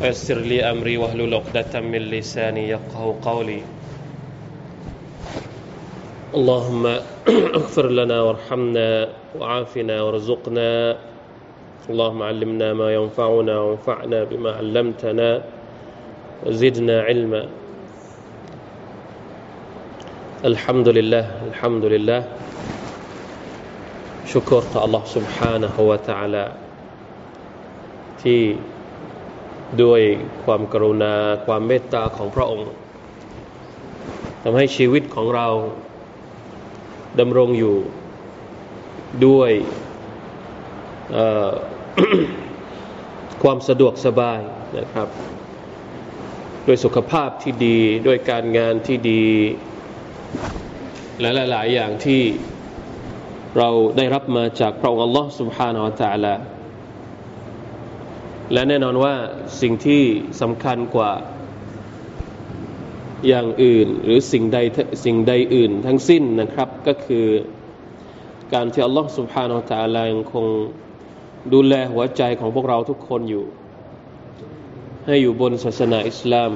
ويسر لي أمري واهلل عقدة من لساني يفقه قولي. اللهم اغفر لنا وارحمنا وعافنا وارزقنا. اللهم علمنا ما ينفعنا وانفعنا بما علمتنا وزدنا علما. الحمد لله الحمد لله. شكر الله سبحانه وتعالى. ที่ ด้วยความกรุณาความเมตตาของพระองค์ทำให้ชีวิตของเราดำรงอยู่ด้วยความสะดวกสบายนะครับ ด้วยสุขภาพที่ดีด้วยการงานที่ดี และหลาย ๆ อย่างที่เราได้รับมาจากพระองค์ Allah Subhanahu wa Taala และแน่นอนว่าสิ่งที่สำคัญกว่าอย่างอื่นหรือสิ่งใดสิ่งใดอื่นทั้งสิ้นนะครับ ก็คือการที่อัลลอฮฺ سبحانه และ تعالى ยังคงดูแลหัวใจของพวกเราทุกคนอยู่ ให้อยู่บนศาสนาอิสลาม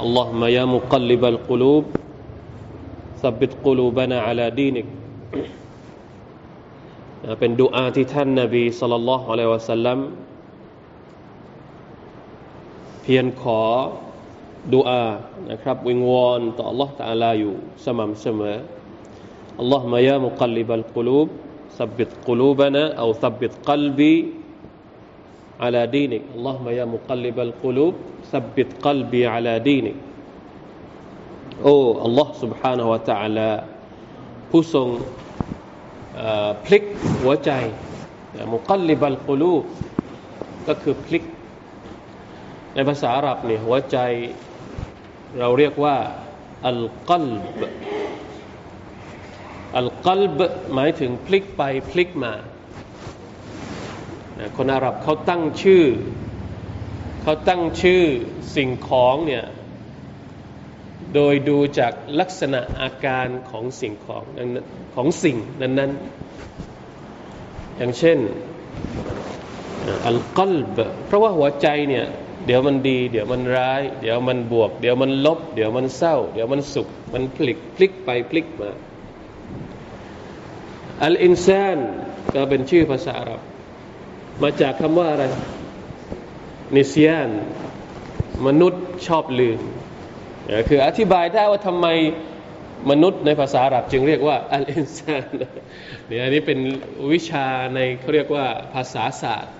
อัลลอฮฺมายามุกัลลิบัลกุลูบ ثبت قلوبنا على دينك เป็นดุอาที่ท่านนาบีสุลต่านละฮ์อะลัยวะสัลลัมเพียรขอดุอานะครับวิงวอนต่อ Allah ตาลาอยู่สม่ำเสมอ اللهم يا مقلب القلوب ثبت قلوبنا أو ثبت قلبي على دينك اللهم يا مقلب القلوب ثبت قلبي على دينك โอ้ Allah سبحانه และ تعالى ผู้ทรง พลิกหัวใจมุกัลลิบัลกุลูก็คือพลิก ในภาษาอาหรับเนี่ยหัวใจเราเรียกว่าอัลกัลบอัลกัลบหมายถึงพลิกไปพลิกมา คนอาหรับเขาตั้งชื่อ เขาตั้งชื่อสิ่งของเนี่ย โดยดูจากลักษณะอาการของสิ่งของของสิ่งนั้นๆ อย่างเช่นอัลกัลบเพราะว่าหัวใจเนี่ยเดี๋ยวมันดี เดี๋ยวมันร้าย เดี๋ยวมันบวก เดี๋ยวมันลบ เดี๋ยวมันเศร้า เดี๋ยวมันสุข มันพลิกพลิกไปพลิกมาอัลอินซานก็เป็นชื่อภาษาอาหรับ มาจากคำว่าอะไรนิสยน มนุษย์ชอบลืม คืออธิบายได้ว่าทำไมมนุษย์ในภาษาอาหรับจึงเรียกว่าอัลอินซานเนี่ยอันนี้เป็นวิชาในเขาเรียกว่าภาษาศาสตร์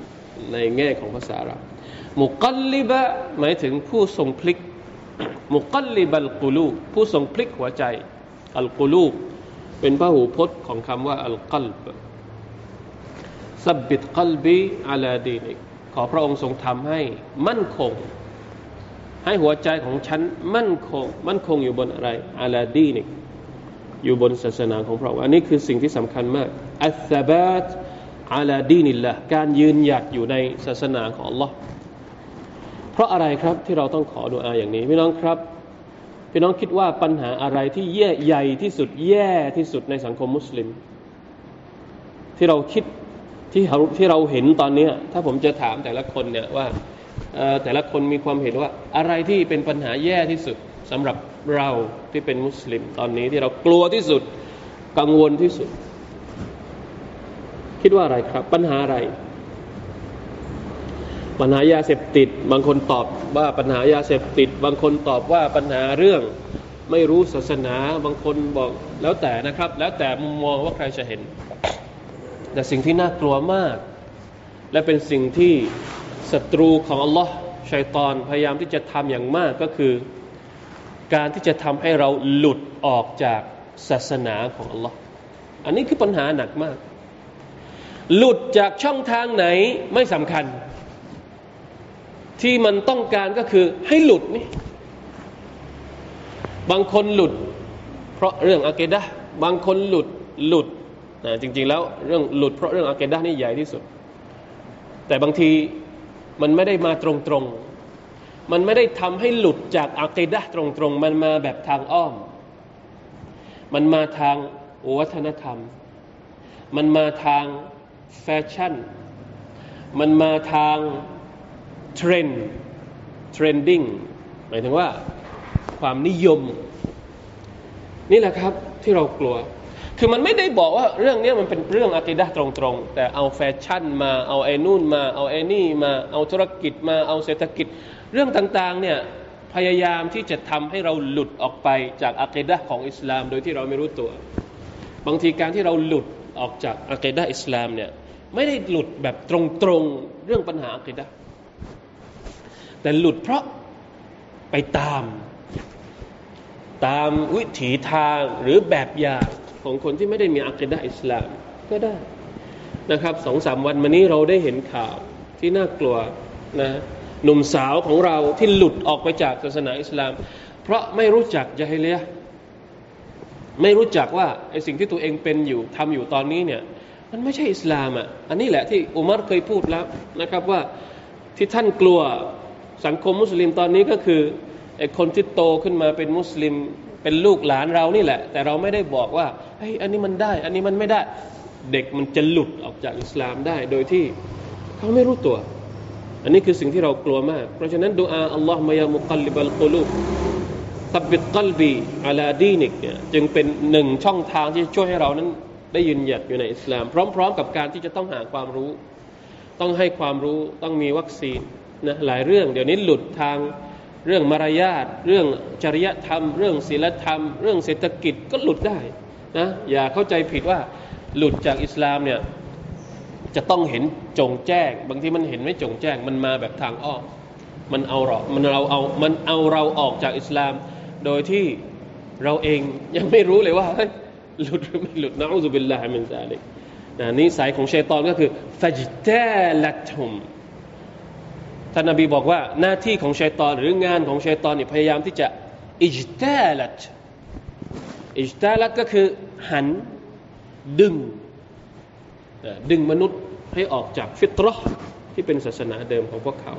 ในแง่ของภาษาอาหรับมุกัลลิบะหมายถึงผู้ทรงพลิกมุกัลลิบัลกุลูผู้ทรงพลิกหัวใจอัลกุลูเป็นพหูพจน์ของคำว่าอัลกัลบสับบิดกัลบีอาลาดีนิขอพระองค์ทรงทำให้มั่นคง ให้หัวใจของฉันมั่นคงมั่นคงอยู่บนอะไรอาลาดีนิกอยู่บนศาสนาของพระองค์อันนี้คือสิ่งที่สำคัญมากอัลซาบัตอาลาดีนิลละการยืนหยัดอยู่ในศาสนาของ Allah เพราะอะไรครับที่เราต้องขอดุอาอย่างนี้พี่น้องครับพี่น้องคิดว่าปัญหาอะไรที่แย่ใหญ่ที่สุดแย่ที่สุดในสังคมมุสลิม ที่เราคิดที่เราที่เราเห็นตอนนี้ถ้าผมจะถามแต่ละคนเนี่ยว่า แต่ละคนมีความเห็นว่าอะไรที่เป็นปัญหาแย่ที่สุดสำหรับเราที่เป็นมุสลิมตอนนี้ที่เรากลัวที่สุดกังวลที่สุด คิดว่าอะไรครับ ปัญหาอะไร ปัญหายาเสพติด บางคนตอบว่าปัญหายาเสพติด บางคนตอบว่าปัญหาเรื่องไม่รู้ศาสนา บางคนบอกแล้วแต่นะครับ แล้วแต่มุมมองว่าใครจะเห็น แต่สิ่งที่น่ากลัวมาก และเป็นสิ่งที่ ศัตรูของอัลลอฮ์ชัยตอนพยายามที่จะทำอย่างมากก็คือ การที่จะทำให้เราหลุดออกจากศาสนาของอัลลอฮ์อันนี้คือปัญหาหนักมาก หลุดจากช่องทางไหนไม่สำคัญ ที่มันต้องการก็คือให้หลุดนี่บางคนหลุด เพราะเรื่องอะเกดะบางคนหลุดหลุดนะจริง ๆ แล้วเรื่องหลุดเพราะเรื่องอะเกดะนี่ใหญ่ที่สุด แต่บางที มันไม่ได้มาตรงๆ มันไม่ได้ทำให้หลุดจากعقيدة ตรงๆ มันมาแบบทางอ้อม มันมาทางวัฒนธรรม มันมาทางแฟชั่น มันมาทาง trend trending หมายถึงว่าความนิยม นี่แหละครับที่เรากลัว คือมันไม่ได้บอกว่าเรื่องนี้มันเป็นเรื่องعقيدة ตรงๆ แต่เอาแฟชั่นมาเอาไอ้นู่นมาเอาไอ้นี่มาเอาธุรกิจมาเอาเศรษฐกิจ เรื่องต่างๆเนี่ยพยายามที่จะทำให้เราหลุดออกไปจากอะกิดะของอิสลาม โดยที่เราไม่รู้ตัว บางทีการที่เราหลุดออกจากอะกิดะอิสลามเนี่ยไม่ได้หลุดแบบตรงๆเรื่องปัญหาอะกิดะแต่หลุดเพราะไปตาม ตามวิถีทางหรือแบบอย่าง ของคนที่ไม่ได้มีอัคดะอิสลามก็ได้นะครับสองสามวันมานี้เราได้เห็นข่าวที่น่ากลัวนะหนุ่มสาวของเราที่หลุดออกไปจากศาสนาอิสลาม เพราะไม่รู้จักยะฮิเลียไม่รู้จักว่าไอสิ่งที่ตัวเองเป็นอยู่ทำอยู่ตอนนี้เนี่ยมันไม่ใช่อิสลามอะอันนี้แหละที่อุมัรเคยพูดแล้วนะครับว่าที่ท่านกลัวสังคมมุสลิมตอนนี้ก็คือไอคนที่โตขึ้นมาเป็นมุสลิม เป็นลูกหลานเรานี่แหละ แต่เราไม่ได้บอกว่าเฮ้ยอันนี้มันได้ อันนี้มันไม่ได้ เด็กมันจะหลุดออกจากอิสลามได้ โดยที่เขาไม่รู้ตัว อันนี้คือสิ่งที่เรากลัวมาก เพราะฉะนั้นدعاء اللهم يا مقلب القلوب ثبت قلبي على دينك เนี่ยจึงเป็นหนึ่งช่องทางที่ช่วยให้เรานั้นได้ยืนหยัดอยู่ในอิสลาม พร้อม ๆ กับการที่จะต้องหาความรู้ ต้องให้ความรู้ต้องมีวัคซีนนะหลายเรื่อง เดี๋ยวนี้หลุดทาง เรื่องมารยาทเรื่องจริยธรรม เรื่องศีลธรรม เรื่องเศรษฐกิจก็หลุดได้นะอย่าเข้าใจผิดว่าหลุดจากอิสลามเนี่ยจะต้องเห็นจงแจ้ง บางทีมันเห็นไม่จงแจ้ง มันมาแบบทางอ้อมมันเอาเรามันเราเอามันเอาเราออกจากอิสลาม โดยที่เราเองยังไม่รู้เลยว่าหลุดหรือไม่หลุดนะอุบิลลาฮิมินซาลิกนะนิสัยของชัยตอนก็คือฟัจตาลัตฮุม ท่านนบีบอกว่าหน้าที่ของชัยตอนหรืองานของชัยตอนนี่พยายามที่จะอิจตาลัดอิจตาลัดก็คือหันดึงดึงมนุษย์ให้ออกจากฟิตรอที่เป็นศาสนาเดิมของพวกเขา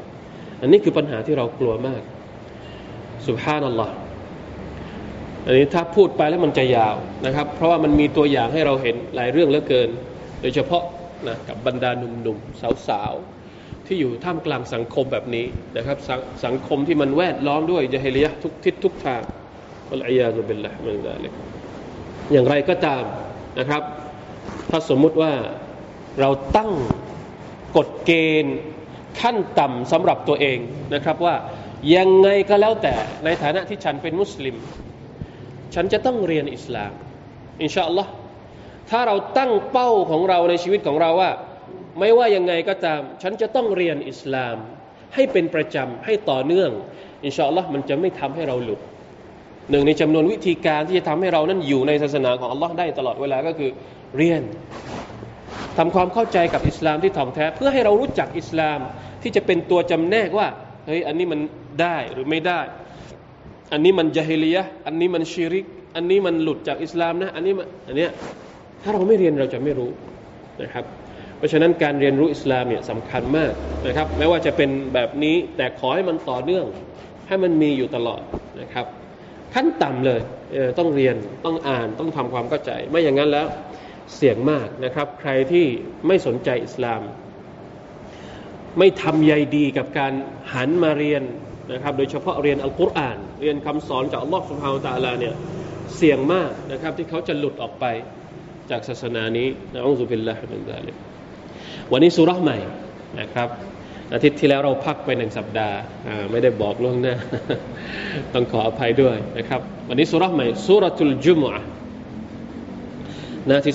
อันนี้คือปัญหาที่เรากลัวมากสุภานัลลอฮ์อันนี้ถ้าพูดไปแล้วมันจะยาวนะครับ เพราะว่ามันมีตัวอย่างให้เราเห็นหลายเรื่องเหลือเกิน โดยเฉพาะนะกับบรรดาหนุ่มๆสาวๆ ที่อยู่ท่ามกลางสังคมแบบนี้นะครับสสังคมที่มันแวดล้อมด้วยจะเฮลียะทุกทิศทุกทางอัลอยาซุบิลละมันดาลิกอย่างไรก็ตามนะครับ ถ้าสมมุติว่าเราตั้งกฎเกณฑ์ขั้นต่ำสำหรับตัวเองนะครับว่ายังไงก็แล้วแต่ในฐานะที่ฉันเป็นมุสลิม ฉันจะต้องเรียนอิสลาม อินชาอัลลอฮ์ถ้าเราตั้งเป้าของเราในชีวิตของเราว่า ไม่ว่ายังไงก็ตาม ฉันจะต้องเรียนอิสลาม ให้เป็นประจำให้ต่อเนื่อง อินชาอัลลอฮ์มันจะไม่ทำให้เราหลุดหนึ่งในจำนวนวิธีการที่จะทำให้เรานั้นอยู่ในศาสนาของอัลลอฮ์ได้ตลอดเวลาก็คือเรียนทำความเข้าใจกับอิสลามที่ถ่องแท้ เพื่อให้เรารู้จักอิสลามที่จะเป็นตัวจำแนกว่าเฮ้ยอันนี้มันได้หรือไม่ได้ อันนี้มันจาฮิลียะอันนี้มันชิริก อันนี้มันหลุดจากอิสลามนะ อันนี้อันเนี้ยถ้าเราไม่เรียนเราจะไม่รู้นะครับ ราะฉะนั้นการเรียนรู้อิสลามเนี่ยสำคัญมากนะครับแม้ว่าจะเป็นแบบนี้แต่ขอให้มันต่อเนื่อง ให้มันมีอยู่ตลอดนะครับ ขั้นต่ำเลยต้องเรียนต้องอ่านต้องทำความเข้าใจ ไม่อย่างนั้นแล้วเสี่ยงมากนะครับ ใครที่ไม่สนใจอิสลาม ไม่ทำใยดีกับการหันมาเรียนนะครับ โดยเฉพาะเรียนอัลกุรอาน เรียนคำสอนจากอัลลอฮฺสุบฮาวตะลาเนี่ยเสี่ยงมากนะครับที่เขาจะหลุดออกไปจากศาสนานี้นะอัลลอฮฺสุบิลลาฮิมินซาลิก วันนี้สุรษใหม่นะครับอาทิตย์ที่แล้วเราพักไปหนึ่งสัปดาห์ไม่ได้บอกล่วงหน้า ต้องขออภัยด้วยนะครับ วันนี้สุรษใหม่สุรทุลจุมอะหน้าที่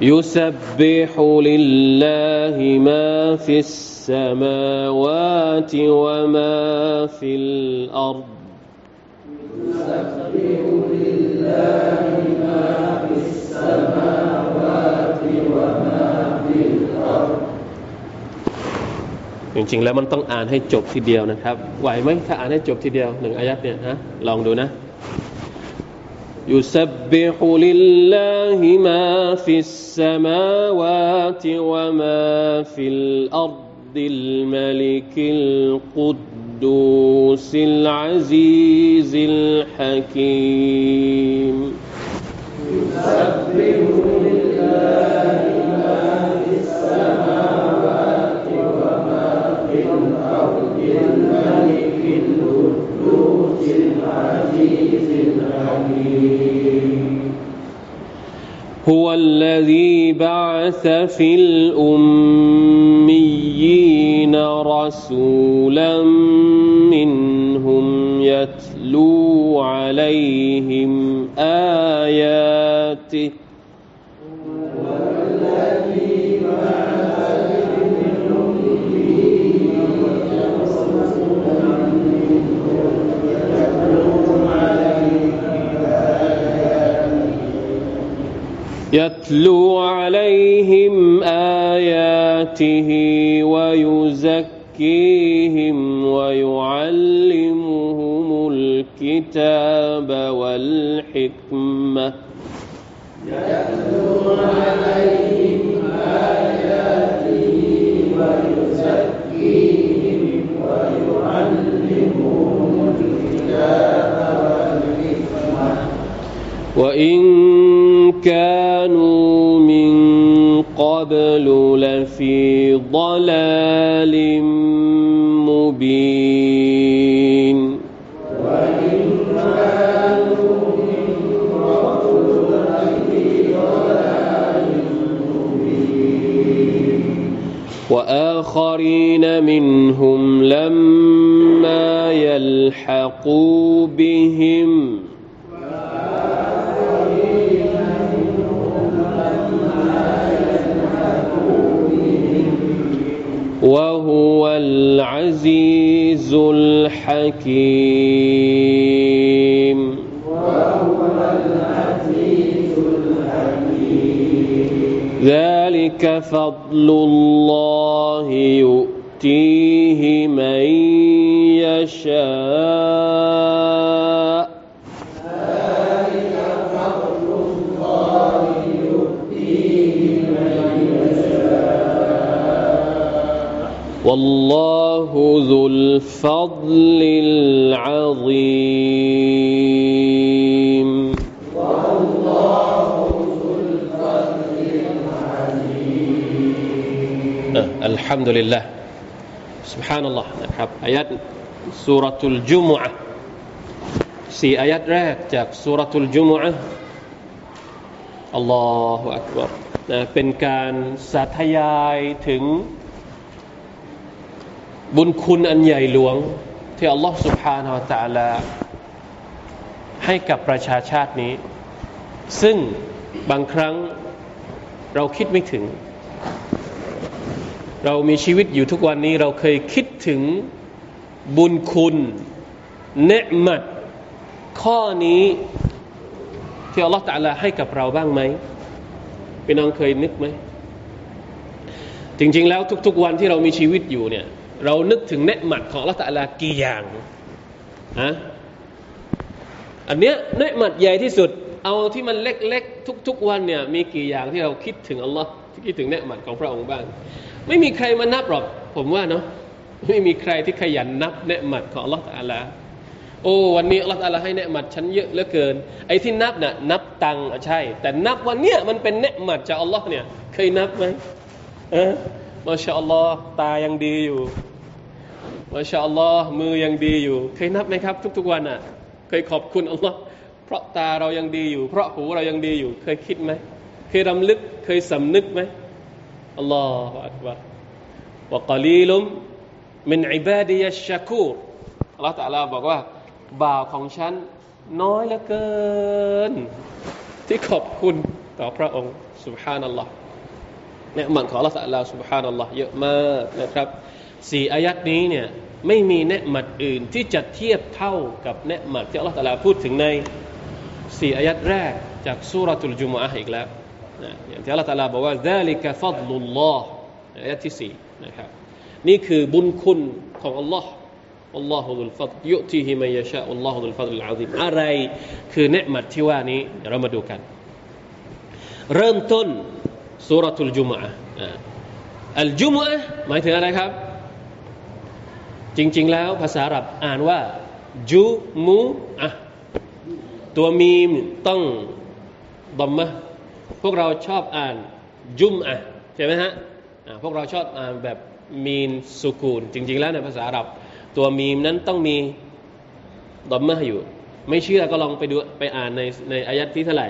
يسبح لله ما في السماوات وما في الأرض يسبح لله ما في السماوات وما في الأرض จริงๆแล้วมันต้องอ่านให้จบทีเดียวนะครับ ไหวไหมถ้าอ่านให้จบทีเดียวหนึ่งอายัดเนี่ยฮะลองดูนะ يسبح لله ما في السماوات وما في الأرض الملك القدوس العزيز الحكيم. يسبح لله هو الذي بعث في الأميين رسولا منهم يتلو عليهم آياته يتلو عليهم آياته ويزكيهم ويعلمهم الكتاب والحكمة. يتلو عليهم آياته ويزكيهم ويعلمهم الكتاب والحكمة وإن كانوا من قبل لفي ضلال مبين. وآخرين منهم لما يلحقوا بهم وهو العزيز الحكيم. وهو العزيز الحكيم ذلك فضل الله يؤتيه من يشاء. والله ذو الفضل العظيم والله ذو الفضل العظيم อ่ะอัลฮัมดุลิลละ سبحان الله นะครับอายัดสุรทุลจุมอะสี่อายัดแรกจากสุรทุลจุมอะอัลลอฮฺอักบัรนะเป็นการสาธยายถึง บุญคุณอันใหญ่หลวง ที่อัลลอฮฺสุบฮานาอัลตะลาให้กับประชาชาตินี้ ซึ่งบางครั้งเราคิดไม่ถึง เรามีชีวิตอยู่ทุกวันนี้เราเคยคิดถึงบุญคุณเนืมัดข้อนี้ที่อัลลอฮฺตะลาให้กับเราบ้างไหมพี่น้องเคยนึกไหม จริง ๆ แล้วทุก ๆ วันที่เรามีชีวิตอยู่เนี่ย เรานึกถึงเนืมัดของลลอฮฺตะลากี่อย่างฮะอันเนี้ยเนืมัดใหญ่ที่สุด เอาที่มันเล็กๆทุก ๆ วันเนี่ยมีกี่อย่างที่เราคิดถึงอัลลอฮ์ที่คิดถึงเนืมัดของพระองค์บ้าง ไม่มีใครมานับหรอกผมว่าเนาะไม่มีใครที่ขยันนับเนืมัดของอัลลอฮฺตะอาลาโอ้วันนี้อัลลอฮฺตะลาให้เนืมัดฉันเยอะเหลือเกิน ไอ้ที่นับน่ะนับตังค์ใช่ แต่นับวันเนี้ยมันเป็นเนืมัดจากอัลลอฮ์เนี่ย เคยนับไหมเออ มาชาอัลลอฮ์ตายังดีอยู่มาชาอัลลอฮ์มือยังดีอยู่ เคยนับไหมครับ ทุก ๆ วันอะ เคยขอบคุณอัลลอฮ์เพราะตาเรายังดีอยู่ เพราะหูเรายังดีอยู่ เคยคิดไหมเคยรำลึกเคยสำนึกไหมอัลลอฮฺอักบาร์วะกลีลุมมินอิบาดียชักูรอัลลอฮฺตะลาบอกว่า บ่าวของฉัน น้อยเหลือเกิน ที่ขอบคุณต่อพระองค์สุบฮานัลลอฮฺ เนืหมันของ Allah ตะลา سبحان อัลลอฮ์เยอะมากนะครับสี่อายัดนี้เนี่ยไม่มีเนืหมัดอื่น ที่จะเทียบเท่ากับเนืหมัดที่ Allah ตะลาพูดถึงในสี่อายัดแรกจากสุรตุลจุมอะอีกแล้วอย่างที่ Allah ตะลาบอกว่า ذلك فضل الله อายัดที่สี่นะครับนี่คือบุญคุณของ Allah อัลลอฮฺดุลฟัดยุติฮิมัยชาอัลลอฮฺดุลฟัดลอาซิมอะไรคือเนืหมัดที่ว่านี้เดี๋ยวเรามาดูกัน เริ่มต้น สุรทูลจุมะอัลจุมะหมายถึงอะไรครับ จริง ๆ แล้วภาษาอาหรับอ่านว่าจุมูอะตัวมีมต้องดอมมะพวกเราชอบอ่านจุมอะใช่ไหมฮะพวกเราชอบอ่านแบบมีนสุกูล จริง ๆ แล้วในภาษาอาหรับ ตัวมีมนั้นต้องมีดอมมะอยู่ ไม่เชื่อก็ลองไปดูไปอ่านในในอายัดที่เท่าไหร่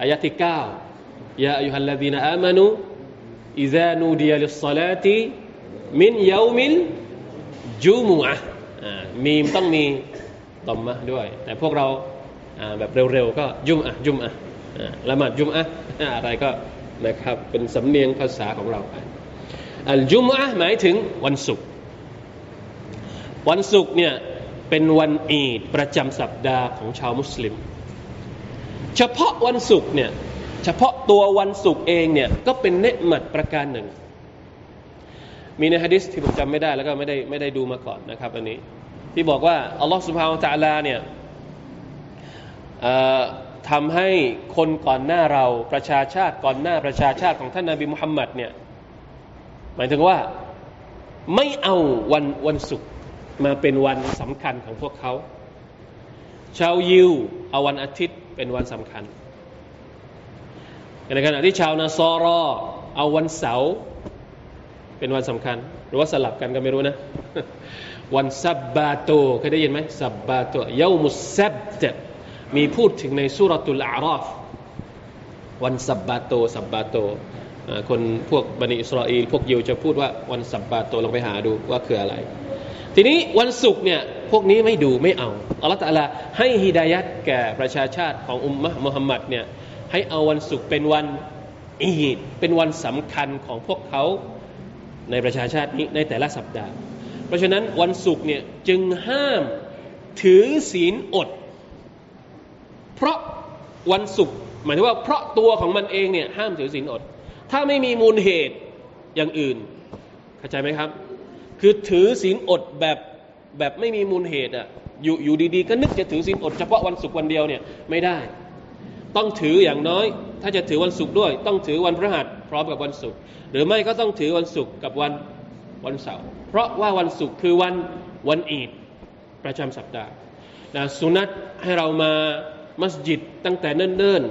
อายะที่เก้า ยาอัยฮัลลดีนอามานุอิซานูดียลิสซาลาติมินยามิลจูมูอะมีมต้องมีตอมมะด้วย แต่พวกเราแบบเร็วๆก็จุมอะจุมอะละหมาดจุมอะอะไรก็นะครับเป็นสำเนียงภาษาของเราอัลจุมอะหมายถึงวันศุกร์วันศุกร์เนี่ยเป็นวันอีดประจำสัปดาห์ของชาวมุสลิม เฉพาะวันศุกร์เนี่ย เฉพาะตัววันศุกร์เองเนี่ยก็เป็นเนืหมัดประการหนึ่ง มีในฮะดิษที่ผมจำไม่ได้แล้วก็ไม่ได้ไม่ได้ดูมาก่อนนะครับอันนี้ ที่บอกว่าอัลลอฮฺสุบฮานตะลาเนี่ยทำให้คนก่อนหน้าเราประชาชาติก่อนหน้าประชาชาติของท่านนาบีมุฮัมมัดเนี่ยหมายถึงว่าไม่เอาวันวันศุกร์มาเป็นวันสำคัญของพวกเขา ชาวยิวเอาวันอาทิตย์เป็นวันสำคัญ ในขณะที่ชาว نصارى เอาวันเสาร์เป็นวันสำคัญ หรือว่าสลับกันก็ไม่รู้นะ วันสับบาโตเคยได้ยินไหมซับบาโตเยามุสซับตมีพูดถึงในสุรตุลอาราฟวันซับบาโตซับบาโตคนพวกบันิอิสราเอลพวกยิวจะพูดว่าวันสับบาโตลองไปหาดูว่าคืออะไร ทีนี้วันศุกร์เนี่ยพวกนี้ไม่ดูไม่เอาالله تعالىให้ฮิดายัดแก่ประชาชาติของอุมมะมุฮัมมัดเนี่ย ให้เอาวันศุกร์เป็นวันอีดเป็นวันสำคัญของพวกเขาในประชาชาตินี้ในแต่ละสัปดาห์ เพราะฉะนั้นวันศุกร์เนี่ยจึงห้ามถือศีลอด เพราะวันศุกร์หมายถึงว่าเพราะตัวของมันเองเนี่ยห้ามถือศีลอด ถ้าไม่มีมูลเหตุอย่างอื่นเข้าใจไหมครับ คือถือศีลอดแบบแบบไม่มีมูลเหตุอะอยู่อยู่ดีๆ ก็นึกจะถือศีลอดเฉพาะวันศุกร์วันเดียวเนี่ยไม่ได้ ต้องถืออย่างน้อย ถ้าจะถือวันศุกร์ด้วย ต้องถือวันพฤหัสพร้อมกับวันศุกร์หรือไม่ก็ต้องถือวันศุกร์กับวันวันเสาร์เพราะว่าวันศุกร์คือวันวันอีดประจำสัปดาห์นะสุนัตให้เรามามัสยิดตั้งแต่เนิ่น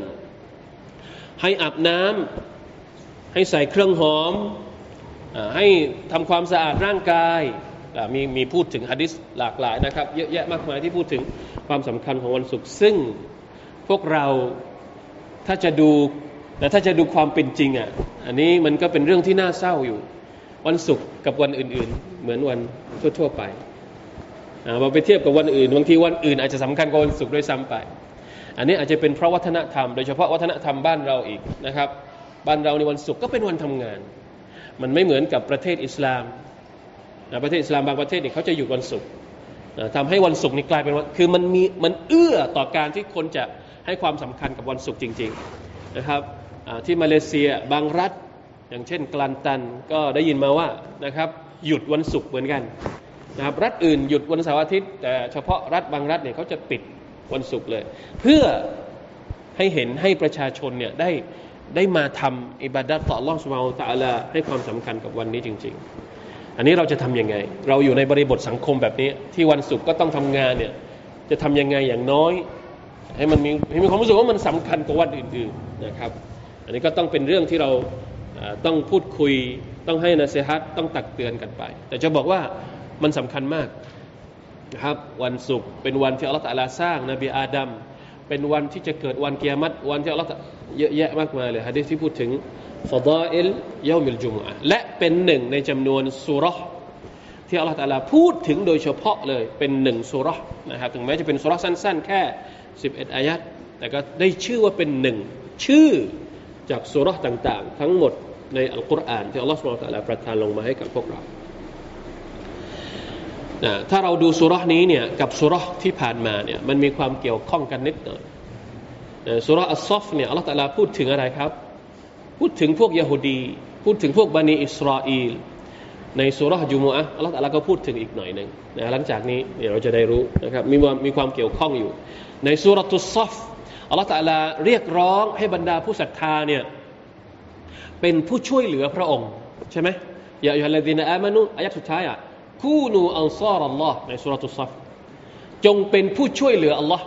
ๆ ให้อาบน้ำให้ใส่เครื่องหอม ให้ทำความสะอาดร่างกายมีมีพูดถึงฮะดิษหลากหลายนะครับ เยอะแยะมากมายที่พูดถึงความสำคัญของวันศุกร์ซึ่งพวกเรา ถ้าจะดูแต่ถ้าจะดูความเป็นจริงอะ อันนี้มันก็เป็นเรื่องที่น่าเศร้าอยู่ วันศุกร์กับวันอื่น ๆ เหมือนวันทั่ว ๆ ไปเราไปเทียบกับวันอื่นบางทีวันอื่นอาจจะสำคัญกว่าวันศุกร์ด้วยซ้ำไป อันนี้อาจจะเป็นเพราะวัฒนธรรม โดยเฉพาะวัฒนธรรมบ้านเราอีกนะครับ บ้านเราในวันศุกร์ก็เป็นวันทำงาน มันไม่เหมือนกับประเทศอิสลามประเทศอิสลามบางประเทศเนี่ยเขาจะหยุดวันศุกร์ทำให้วันศุกร์นี่กลายเป็นวันคือมันมีมันเอื้อต่อการที่คนจะ ให้ความสำคัญกับวันศุกร์จริง ๆนะครับที่มาเลเซียบางรัฐ อย่างเช่นกลันตันก็ได้ยินมาว่านะครับหยุดวันศุกร์เหมือนกันนะครับรัฐอื่นหยุดวันเสาร์อาทิตย์แต่เฉพาะรัฐบางรัฐเนี่ยเขาจะปิดวันศุกร์เลย เพื่อให้เห็นให้ประชาชนเนี่ยได้ได้มาทำอิบาดัตต่อล่องสมาตะลาให้ความสำคัญกับวันนี้จริง ๆ อันนี้เราจะทํำยังไง เราอยู่ในบริบทสังคมแบบนี้ ที่วันศุกร์ก็ต้องทำงานเนี่ยจะทํำยังไงอย่างน้อย ให้มันมีให้มีความรู้สึกว่ามันสำคัญกว่าวันอื่นๆนะครับ อันนี้ก็ต้องเป็นเรื่องที่เราต้องพูดคุย ต้องให้นะเซฮัตต้องตักเตือนกันไป แต่จะบอกว่ามันสำคัญมากนะครับวันศุกร์เป็นวันที่อัลลอฮฺตะลาสร้างนบีอาดัมเป็นวันที่จะเกิดวันเกียรติวันที่อัลลอฮ์เยอะแยะมากมายเลยฮะดีที่พูดถึงฟดาอิลยามิลจุมอะและเป็นหนึ่งในจำนวนสุรษที่อัลลอฮฺาลาพูดถึงโดยเฉพาะเลยเป็นหนึ่งสุรษนะครับถึงแม้จะเป็นสุรษสั้น ๆ แค่ 11 อายัดแต่ก็ได้ชื่อว่าเป็นหนึ่งชื่อจากสุรษต่างๆ ทั้งหมดในอัลกุรอานที่อัลลอฮฺสุบฮฺตะลาประทานลงมาให้กับพวกเรานะถ้าเราดูสุรษนี้เนี่ยกับสุรษที่ผ่านมาเนี่ยมันมีความเกี่ยวข้องกันนิดหน่อยสุรษอัลซอฟเนี่ยอัลลอฮฺตะลาพูดถึงอะไรครับ พูดถึงพวกยะฮูดีพูดถึงพวกบันิอิสราเอลในสุรษจุมอะอัลลอฮฺตะลาก็พูดถึงอีกหน่อยหนึ่งนะหลังจากนี้เดี๋ยวเราจะได้รู้นะครับมีความมีความเกี่ยวข้องอยู่ ในสุรตุสซอฟอัลลอฮฺตะลาเรียกร้องให้บรรดาผู้ศรัทธาเนี่ยเป็นผู้ช่วยเหลือพระองค์ ใช่ไหมยาอัลลอฮีนอามานุอายัดสุดท้ายอะคูนูอัลซารัลลอฮ์ในสุรตุสซอฟจงเป็นผู้ช่วยเหลืออัลลอฮ์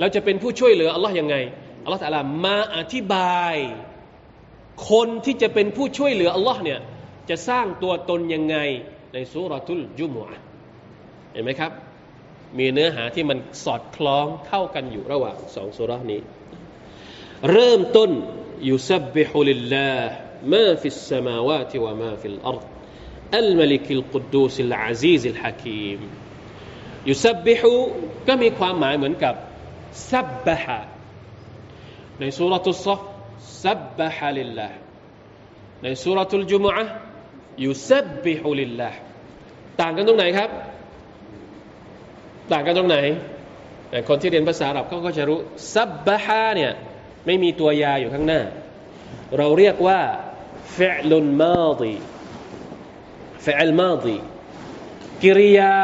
เราจะเป็นผู้ช่วยเหลืออัลลอฮ์ยังไงอัลลอฮ์ตะลามาอธิบาย คนที่จะเป็นผู้ช่วยเหลืออัลลอฮ์เนี่ยจะสร้างตัวตนยังไงในสุรทุลจุมอะเห็นไหมครับ มีเนื้อหาที่มันสอดคล้องเข้ากันอยู่ระหว่างสองسورة นี้ เริ่มต้น يسبح لله ما في السماوات وما في الأرض الملك القدوس العزيز الحكيم يسبح ก็มีความหมายเหมือนกับسبح ใน سورة الصف سبح لله ใน سورة الجمعةยุสบิฮุลิลลาห์ต่างกันตรงไหนครับ ต่างกันตรงไหนแต่คนที่เรียนภาษาอาหรับเขาก็จะรู้ซับบะฮาเนี่ยไม่มีตัวยาอยู่ข้างหน้า เราเรียกว่าฟะลุนมาดีฟะลมาดีกิริยา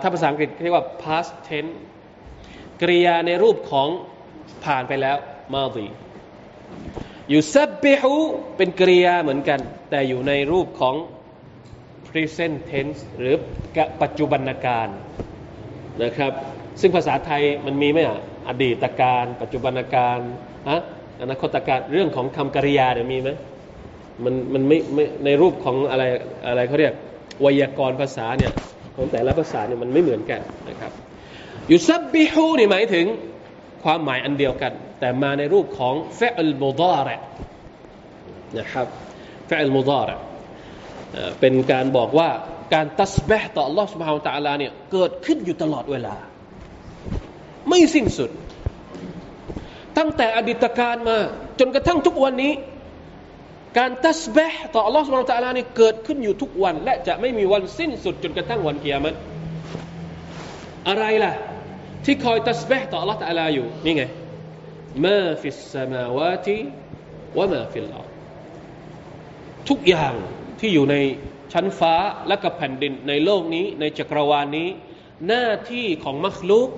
ถ้าภาษาอังกฤษเรียกว่า past tense กริยาในรูปของผ่านไปแล้วมาดีอยู่ซับบิฮูเป็นกริยาเหมือนกัน แต่อยู่ในรูปของ present tense หรือปัจจุบันการนะครับ ซึ่งภาษาไทยมันมีไหมอะอดีตการ ปัจจุบันการฮะอนาคตการเรื่องของคำกริยาเนี่ยมีไหมมันมันไม่ไม่ในรูปของอะไรอะไรเขาเรียกไวยากรณ์ภาษาเนี่ยของแต่ละภาษาเนี่ยมันไม่เหมือนกันนะครับยูซับบิฮูนี่หมายถึงความหมายอันเดียวกัน แต่มาในรูปของเฟลมุดาระนะครับเฟลมุดาระ เป็นการบอกว่าการตัสบห์ต่อ Allah سبحانه และ تعالى เนี่ยเกิดขึ้นอยู่ตลอดเวลา ไม่สิ้นสุด ตั้งแต่อดีตการมา จนกระทั่งทุกวันนี้ การตัสบห์ต่อ Allah سبحانه และ تعالى เนี่ยเกิดขึ้นอยู่ทุกวัน และจะไม่มีวันสิ้นสุด จนกระทั่งวันเกียรติอะไรล่ะ ที่คอยตัสบห์ต่อ Allah تعالى อยู่นี่ไงมาฟิสสมาวาติวะมาฟิลอัรทุกอย่าง ที่อยู่ในชั้นฟ้าและกับแผ่นดินในโลกนี้ ในจักรวาลนี้ หน้าที่ของมัคลุก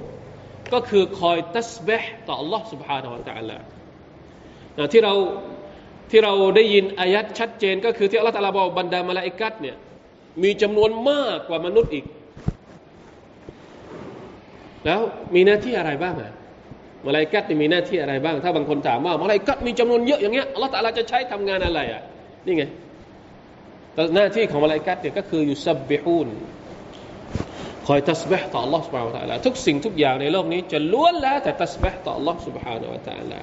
ก็คือคอยตัสบห์ต่อ Allah سبحانه และ تعالى ที่เราที่เราได้ยินอายัดชัดเจน ก็คือที่อัลลอฮฺตะลาบอกบรรดามาลาอิกัดเนี่ยมีจำนวนมากกว่ามนุษย์อีก แล้วมีหน้าที่อะไรบ้างอะมาลาอิกัดมีหน้าที่อะไรบ้าง ถ้าบางคนถามว่ามาลาอิกัดมีจำนวนเยอะอย่างเงี้ยอัลลอฮฺตะลาจะใช้ทำงานอะไรอ่ะนี่ไงแต่ หน้าที่ของมาลาอิกัดเนี่ยก็คืออยู่ซับบิฮูนคอยตัสบห์ต่อ Allah سبحانه และ تعالى ทุกสิ่งทุกอย่างในโลกนี้จะล้วนแล้วแต่ตัสบห์ต่อ Allah سبحانه และ تعالى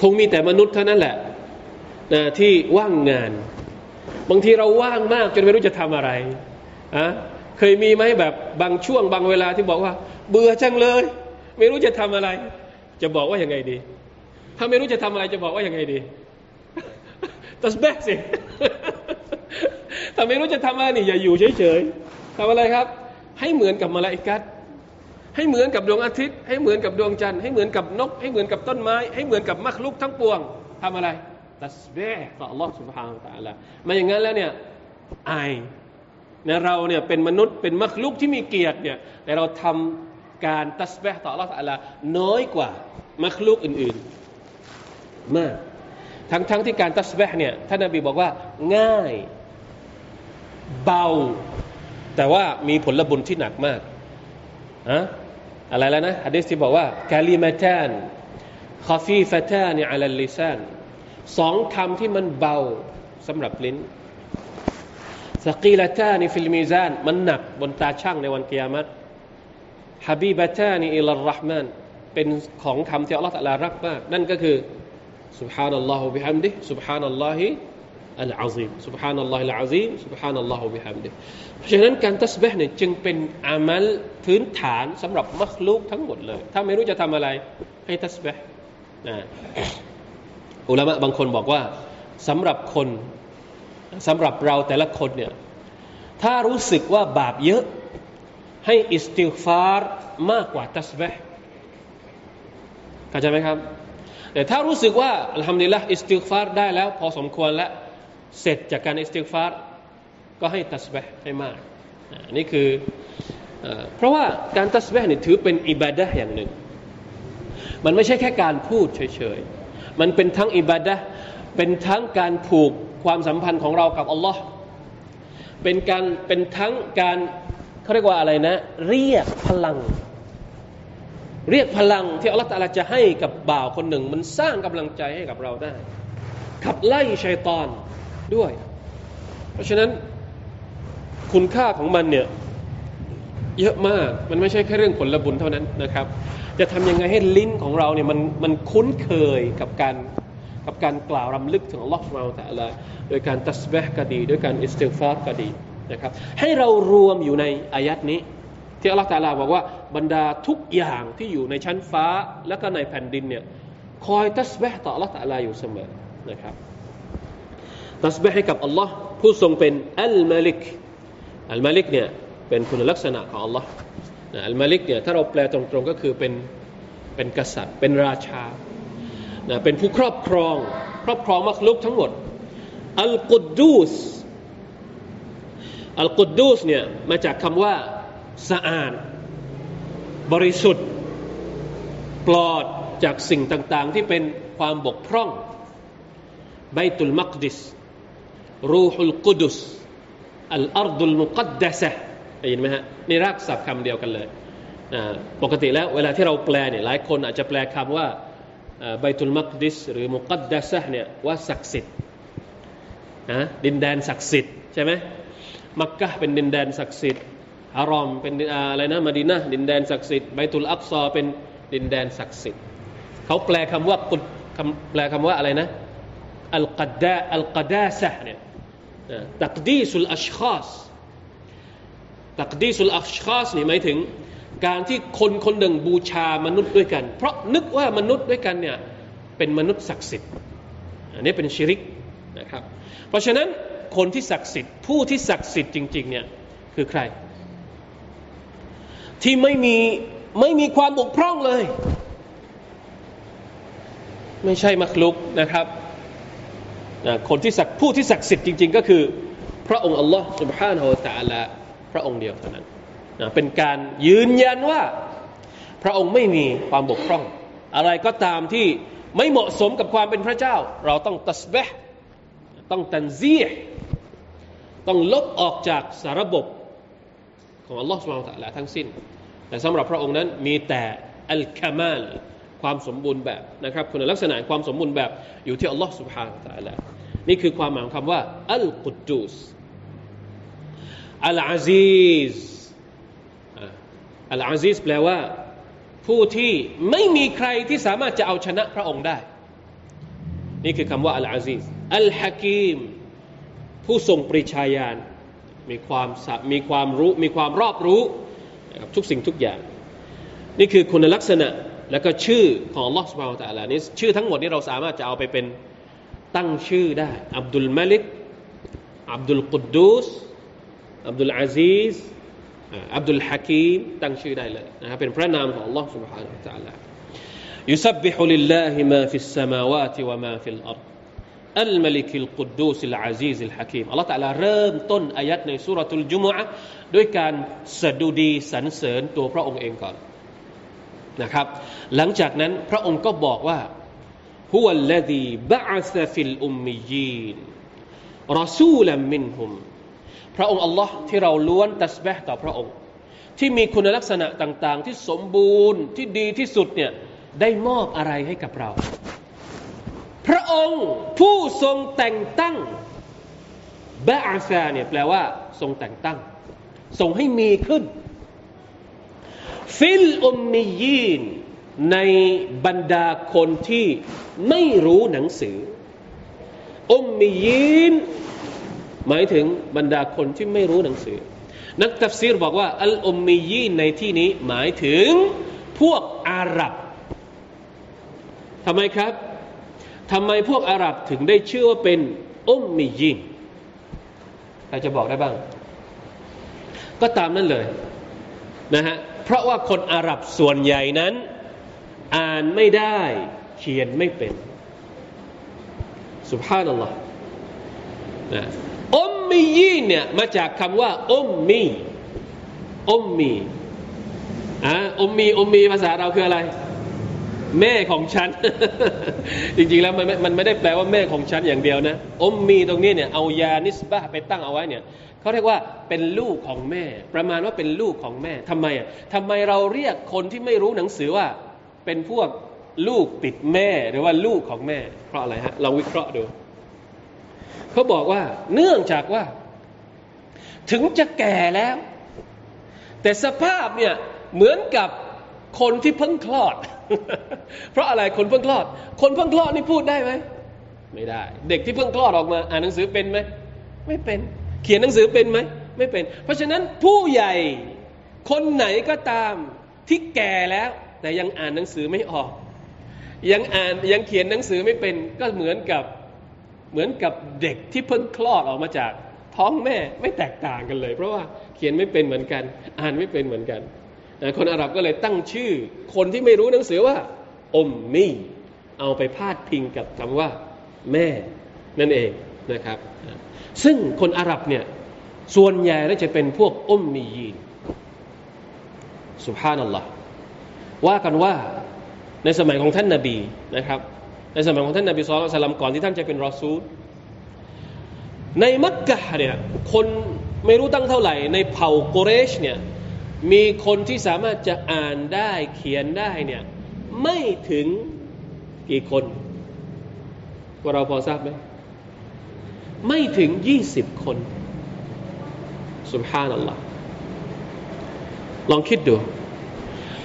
คงมีแต่มนุษย์เท่านั้นแหละนะที่ว่างงาน บางทีเราว่างมากจนไม่รู้จะทำอะไรอะเคยมีไหมแบบบางช่วงบางเวลาที่บอกว่า เบื่อจังเลย ไม่รู้จะทำอะไร จะบอกว่าอย่างไงดี ถ้าไม่รู้จะทำอะไรจะบอกว่าอย่างไงดี ตัสบห์สิถ้าไม่รู้จะทำอะไรนี่อย่าอยู่เฉยๆทำอะไรครับ ให้เหมือนกับมาลาอิกัดให้เหมือนกับดวงอาทิตย์ ให้เหมือนกับดวงจันทร์ให้เหมือนกับนก ให้เหมือนกับต้นไม้ ให้เหมือนกับมักลุกทั้งปวงทำอะไรตัสเบห์ต่อ Allah سبحانه และ تعالى มาอย่างนั้นแล้วเนี่ยอายนะเราเนี่ยเป็นมนุษย์เป็นมักลุกที่มีเกียรติเนี่ยแต่เราทำการตัสเบห์ต่อ Allah تعالى น้อยกว่ามักลุกอื่นๆมาก ทั้งๆทที่การตัสเบห์เนี่ยท่านนบีบอกว่าง่ายเบา แต่ว่ามีผลบุญที่หนักมากอะอะไรแล้วนะฮะดีษที่บอกว่าكلمتان خفيفتان على اللسان สองคำที่มันเบาสำหรับลิ้นสกีลตานิฟิลมีซานมันหนักบนตาช่างในวันกิยามัตฮะบีบะตานอิลลรห์มานเป็นของคำที่الله تعالى รักมาก นั่นก็คือ سبحان الله وبحمده سبحان الله อัลอาซีม سبحان الله อัลอาซีม سبحان الله وبحمده เพราะฉะนั้นการตัสบห์เนี่ยจึงเป็นอามัลพื้นฐานสำหรับมัคลูกทั้งหมดเลย ถ้าไม่รู้จะทำอะไร ให้ตัสบห์นะอุลามะบางคนบอกว่าสำหรับคนสำหรับเราแต่ละคนเนี่ยถ้ารู้สึกว่าบาปเยอะ ให้อิสติฟาร์มากกว่าตัสบห์เข้าใจไหมครับ แต่ถ้ารู้สึกว่าالحمد لله استغفار ได้แล้ว พอสมควรแล้วเสร็จจากการ استغفارก็ให้ตัสบห์ให้มากนี่คือเพราะว่าการตัสบห์นี่ถือเป็นอิบาดะอย่างหนึ่ง มันไม่ใช่แค่การพูดเฉยๆ มันเป็นทั้งอิบาดะเป็นทั้งการผูกความสัมพันธ์ของเรากับอัลลอฮ์เป็นการเป็นทั้งการเขาเรียกว่าอะไรนะ เรียกพลัง เรียกพลังที่อัลลอฮฺตาลาจะให้กับบ่าวคนหนึ่ง มันสร้างกำลังใจให้กับเราได้ ขับไล่ชัยตอนด้วย เพราะฉะนั้นคุณค่าของมันเนี่ยเยอะมากมันไม่ใช่แค่เรื่องผลบุญเท่านั้นนะครับ จะทำยังไงให้ลิ้นของเราเนี่ยมันมันคุ้นเคยกับการกับการกล่าวรำลึกถึงอัลลอฮฺเราแต่ละโดยการตัสบห์ก็ดี ด้วยการอิสติฟาร์ก็ดีนะครับ ให้เรารวมอยู่ในอายัดนี้ ที่อัลลอฮฺตาลาบอกว่าบรรดาทุกอย่างที่อยู่ในชั้นฟ้าและก็ในแผ่นดินเนี่ยคอยตัสบห์ต่ออัลลอฮฺตาลาอยู่เสมอนะครับตัสบห์ให้กับอัลลอฮ์ผู้ทรงเป็นอัลมาลิกอัลมาลิกเนี่ยเป็นคุณลักษณะของอัลลอฮ์อัลมาลิกเนี่ยถ้าเราแปลตรงๆก็คือเป็นเป็นกษัตริย์ เป็นราชานะเป็นผู้ครอบครอง ครอบครองมักลุกทั้งหมดอัลกุดดูสอัลกุดดูสเนี่ยมาจากคำว่า สะอาด บริสุทธิ์ ปลอดจากสิ่งต่างๆ ที่เป็นความบกพร่องไบตุลมักดิสรูฮุลกุดุสอัลอาร์ดุลมุกัดดะซะได้ยินไหมฮะนี่รากศัพท์คำเดียวกันเลยปกติแล้วเวลาที่เราแปลเนี่ยหลายคนอาจจะแปลคำว่าไบตุลมักดิสหรือมุกัดดะซะเนี่ยว่าศักดิ์สิทธิ์นะดินแดนศักดิ์สิทธิ์ใช่ไหมมักกะเป็นดินแดนศักดิ์สิทธิ์ อารอมเป็นอะไรนะมาดีนะดินแดนศักดิ์สิทธิ์ไบตุลอักซอเป็นดินแดนศักดิ์สิทธิ์เขาแปลคำว่ากุดแปลคำว่าอะไรนะอัลกัดดาอัลกัดาซะเนี่ยตักดีสุลอัชคาสตักดีสุลอัชคาสนี่หมายถึงการที่คนคนหนึ่งบูชามนุษย์ด้วยกัน เพราะนึกว่ามนุษย์ด้วยกันเนี่ยเป็นมนุษย์ศักดิ์สิทธิ์อันนี้เป็นชิริกนะครับเพราะฉะนั้นคนที่ศักดิ์สิทธิ์ผู้ที่ศักดิ์สิทธิ์จริงๆเนี่ยคือใคร ที่ไม่มีไม่มีความบกพร่องเลย ไม่ใช่มักลุกนะครับคนที่ศักผู้ที่ศักดิ์สิทธิ์จริงๆ ก็คือ พระองค์อัลลอฮ์ سبحانه และ تعالى พระองค์เดียวเท่านั้นเป็นการยืนยันว่า พระองค์ไม่มีความบกพร่อง อะไรก็ตามที่ไม่เหมาะสมกับความเป็นพระเจ้า เราต้องตัสบห์ต้องตันซีต้องลบออกจากสารบบ ของอัลลอฮ์สุบฮานตะละทั้งสิ้น แต่สำหรับพระองค์นั้นมีแต่อัลคามาลความสมบูรณ์แบบนะครับคุณลักษณะความสมบูรณ์แบบอยู่ที่อัลลอฮ์สุบฮานตะละนี่คือความหมายของคำว่าอัลกุดูสอัลอาซีซอัลอาซีซแปลว่า ผู้ที่ไม่มีใครที่สามารถจะเอาชนะพระองค์ได้ นี่คือคำว่าอัลอาซีซอัลฮะกีมผู้ทรงปริชาญาณ มีความมีความรู้มีความรอบรู้ทุกสิ่งทุกอย่าง นี่คือคุณลักษณะแล้วก็ชื่อของ Allah سبحانه และ تعالى นี่ชื่อทั้งหมดนี้เราสามารถจะเอาไปเป็นตั้งชื่อได้ อับดุลมาลิก อับดุลกุดดูส อับดุลอาซีซอับดุลฮะกีมตั้งชื่อได้เลยนะครับเป็นพระนามของ Allah سبحانه และ تعالى يسبح لله ما في السماوات وما في الأرض الملك القدوس العزيز الحكيم الله تعالى เริ่มต้น آية ใน سورة الجمعة ด้วยการสดุดีสรรเสริญตัวพระองค์เองก่อนนะครับ หลังจากนั้นพระองค์ก็บอกว่าهو الذي بعث في الأميينีนรอซูลมินฮุมพระองค์อัลลอฮ์ที่เราล้วนตัสบะต่อพระองค์ ที่มีคุณลักษณะต่างๆ ที่สมบูรณ์ที่ดีที่สุดเนี่ยได้มอบอะไรให้กับเรา พระองค์ผู้ทรงแต่งตั้งบะอาซาเนี่ยแปลว่า ทรงแต่งตั้ง ทรงให้มีขึ้น ฟิลอุมมียีน ในบรรดาคนที่ไม่รู้หนังสือ อุมมียีน หมายถึงบรรดาคนที่ไม่รู้หนังสือ นักตัฟซีรบอกว่า อัลอุมมียีนในที่นี้หมายถึงพวกอาหรับทำไมครับ ทำไมพวกอาหรับถึงได้ชื่อว่าเป็นอุมมียีนใครจะบอกได้บ้าง ก็ตามนั้นเลยนะฮะเพราะว่าคนอาหรับส่วนใหญ่นั้น อ่านไม่ได้เขียนไม่เป็นสุภาพนัลลอฮ์นะอุมมียีนเนี่ยมาจากคำว่าอุมมีอุมมีอ่าอุมมีอุมมีภาษาเราคืออะไร แม่ของฉัน จริงๆแล้วมันมันไม่ได้แปลว่าแม่ของฉันอย่างเดียวนะอมมีตรงนี้เนี่ยเอายานิสบะไปตั้งเอาไว้เนี่ยเขาเรียกว่าเป็นลูกของแม่ ประมาณว่าเป็นลูกของแม่ทำไมอะทำไมเราเรียกคนที่ไม่รู้หนังสือว่า เป็นพวกลูกติดแม่หรือว่าลูกของแม่ เพราะอะไรฮะเราวิเคราะห์ดูเขาบอกว่าเนื่องจากว่า ถึงจะแก่แล้ว แต่สภาพเนี่ยเหมือนกับ คนที่เพิ่งคลอด เพราะอะไรคนเพิ่งคลอด คนเพิ่งคลอดนี่พูดได้ไหมไม่ได้ เด็กที่เพิ่งคลอดออกมา อ่านหนังสือเป็นไหมไม่เป็น เขียนหนังสือเป็นไหมไม่เป็น เพราะฉะนั้นผู้ใหญ่คนไหนก็ตามที่แก่แล้ว แต่ยังอ่านหนังสือไม่ออก ยังอ่านยังเขียนหนังสือไม่เป็นก็เหมือนกับเหมือนกับเด็กที่เพิ่งคลอดออกมาจากท้องแม่ไม่แตกต่างกันเลย เพราะว่าเขียนไม่เป็นเหมือนกัน อ่านไม่เป็นเหมือนกัน คนอาหรับก็เลยตั้งชื่อ คนที่ไม่รู้หนังสือว่าอมมี่เอาไปพาดพิงกับคำว่า แม่นั่นเองนะครับ ซึ่งคนอาหรับเนี่ยส่วนใหญ่แล้วจะเป็นพวกอมมียีนสุภานัลลอฮ์ว่ากันว่าในสมัยของท่านนาบีนะครับ ในสมัยของท่านนาบีสุลต่านก่อนที่ท่านจะเป็นรอซูลในมักกะเนี่ยคนไม่รู้ตั้งเท่าไหร่ ในเผ่าโกเรชเนี่ย มีคนที่สามารถจะอ่านได้เขียนได้เนี่ยไม่ถึงกี่คนพวกเราพอทราบไหมไม่ถึงยี่สิบคนสุบฮานัลลอฮ์ลองคิดดู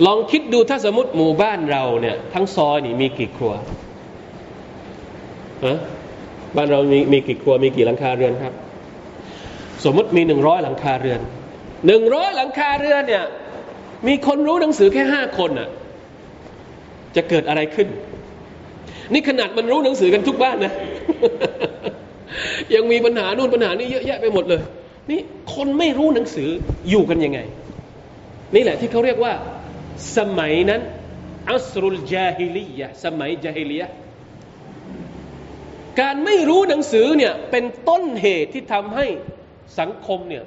ลองคิดดูถ้าสมมติหมู่บ้านเราเนี่ยทั้งซอยนี่มีกี่ครัวฮะบ้านเรามีมีกี่ครัวมีกี่หลังคาเรือนครับ สมมติมีหนึ่งร้อยหลังคาเรือน หนึ่งร้อยหลังคาเรือนเนี่ย มีคนรู้หนังสือแค่ห้าคนน่ะ จะเกิดอะไรขึ้น นี่ขนาดมันรู้หนังสือกันทุกบ้านนะ ยังมีปัญหานู่นปัญหานี่เยอะแยะไปหมดเลย นี่คนไม่รู้หนังสืออยู่กันยังไง นี่แหละที่เขาเรียกว่า สมัยนั้น อัสรุลจาฮิลียะสมัยจาฮิลียะการไม่รู้หนังสือเนี่ยเป็นต้นเหตุที่ทำให้สังคมเนี่ย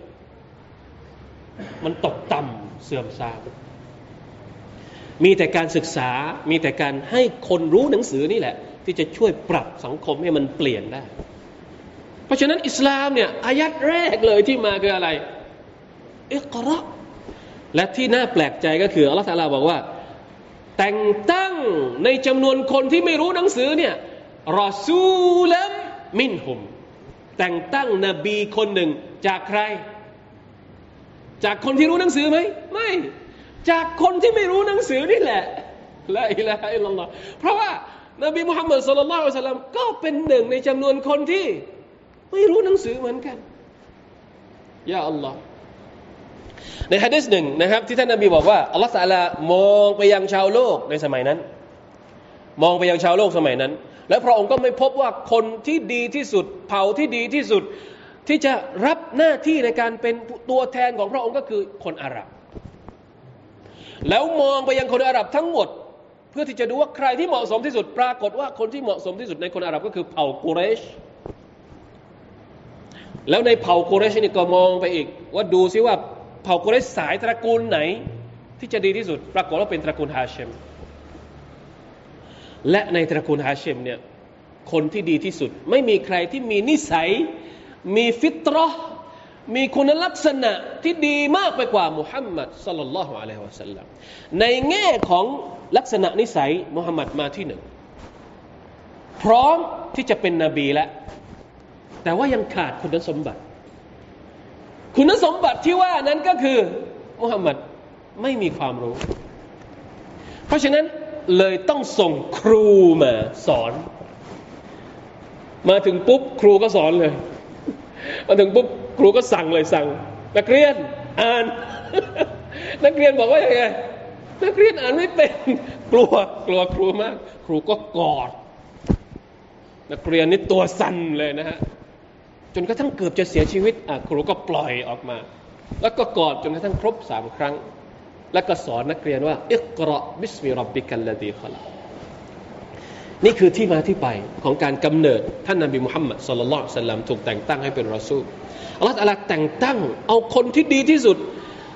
มันตกต่ำเสื่อมทราม มีแต่การศึกษา มีแต่การให้คนรู้หนังสือนี่แหละ ที่จะช่วยปรับสังคมให้มันเปลี่ยนได้ เพราะฉะนั้นอิสลามเนี่ยอายัดแรกเลยที่มาคืออะไรอิกราและที่น่าแปลกใจก็คืออัลลอฮฺตาลาบอกว่า แต่งตั้งในจำนวนคนที่ไม่รู้หนังสือเนี่ยรอซูลัมมินหุม แต่งตั้งนบีคนหนึ่งจากใคร จากคนที่รู้หนังสือไหมไม่ จากคนที่ไม่รู้หนังสือนี่แหละละอิละฮะอิลลัลลอฮ์เพราะว่านบีมุฮัมมัดสุลลัลลอฮุอะลัยฮิสลามก็เป็นหนึ่งในจำนวนคนที่ไม่รู้หนังสือเหมือนกันยาอัลลอฮ์ในฮะดิษหนึ่งนะครับ ที่ท่านนบีบอกว่าอัลลอฮฺสัลามองไปยังชาวโลกในสมัยนั้น มองไปยังชาวโลกสมัยนั้น และพระองค์ก็ไม่พบว่าคนที่ดีที่สุด เผ่าที่ดีที่สุด ที่จะรับหน้าที่ในการเป็นตัวแทนของพระองค์ก็คือคนอาหรับ แล้วมองไปยังคนอาหรับทั้งหมด เพื่อที่จะดูว่าใครที่เหมาะสมที่สุดปรากฏว่าคนที่เหมาะสมที่สุดในคนอาหรับก็คือเผ่ากุเรช แล้วในเผ่ากุเรชนี่ก็มองไปอีก ว่าดูซิว่าเผ่ากุเรชสายตระกูลไหน ที่จะดีที่สุด ปรากฏว่าเป็นตระกูลฮาเชมและในตระกูลฮาเชมเนี่ยคนที่ดีที่สุด ไม่มีใครที่มีนิสัย มีฟิตรอมีคุณลักษณะที่ดีมากไปกว่ามุฮัมมัดสัลลัลลอฮุอะลัยฮิวะสัลลัมในแง่ของลักษณะนิสัยมุฮัมมัดมาที่หนึ่ง พร้อมที่จะเป็นนบีแล้วแต่ว่ายังขาดคุณสมบัติ คุณสมบัติที่ว่านั้นก็คือมุฮัมมัดไม่มีความรู้ เพราะฉะนั้นเลยต้องส่งครูมาสอน มาถึงปุ๊บครูก็สอนเลย มาถึงปุ๊บครูก็สั่งเลยสั่ง นักเรียนอ่าน นักเรียนบอกว่าอย่างไงนักเรียนอ่านไม่เป็นกลัวกลัวครูมาก ครูก็กอด นักเรียนนี่ตัวสั่นเลยนะฮะจนกระทั่งเกือบจะเสียชีวิตอะครูก็ปล่อยออกมา แล้วก็กอดจนกระทั่งครบสามครั้ง แล้วก็สอนนักเรียนว่าอิกราบิสมิรับบิกัลลดีขลัก นี่คือที่มาที่ไปของการกำเนิดท่านนบีมุฮัมมัดสุลลัลสัลลัมถูกแต่งตั้งให้เป็นรอซูลอัลลอฮฺอัลแต่งตั้งเอาคนที่ดีที่สุด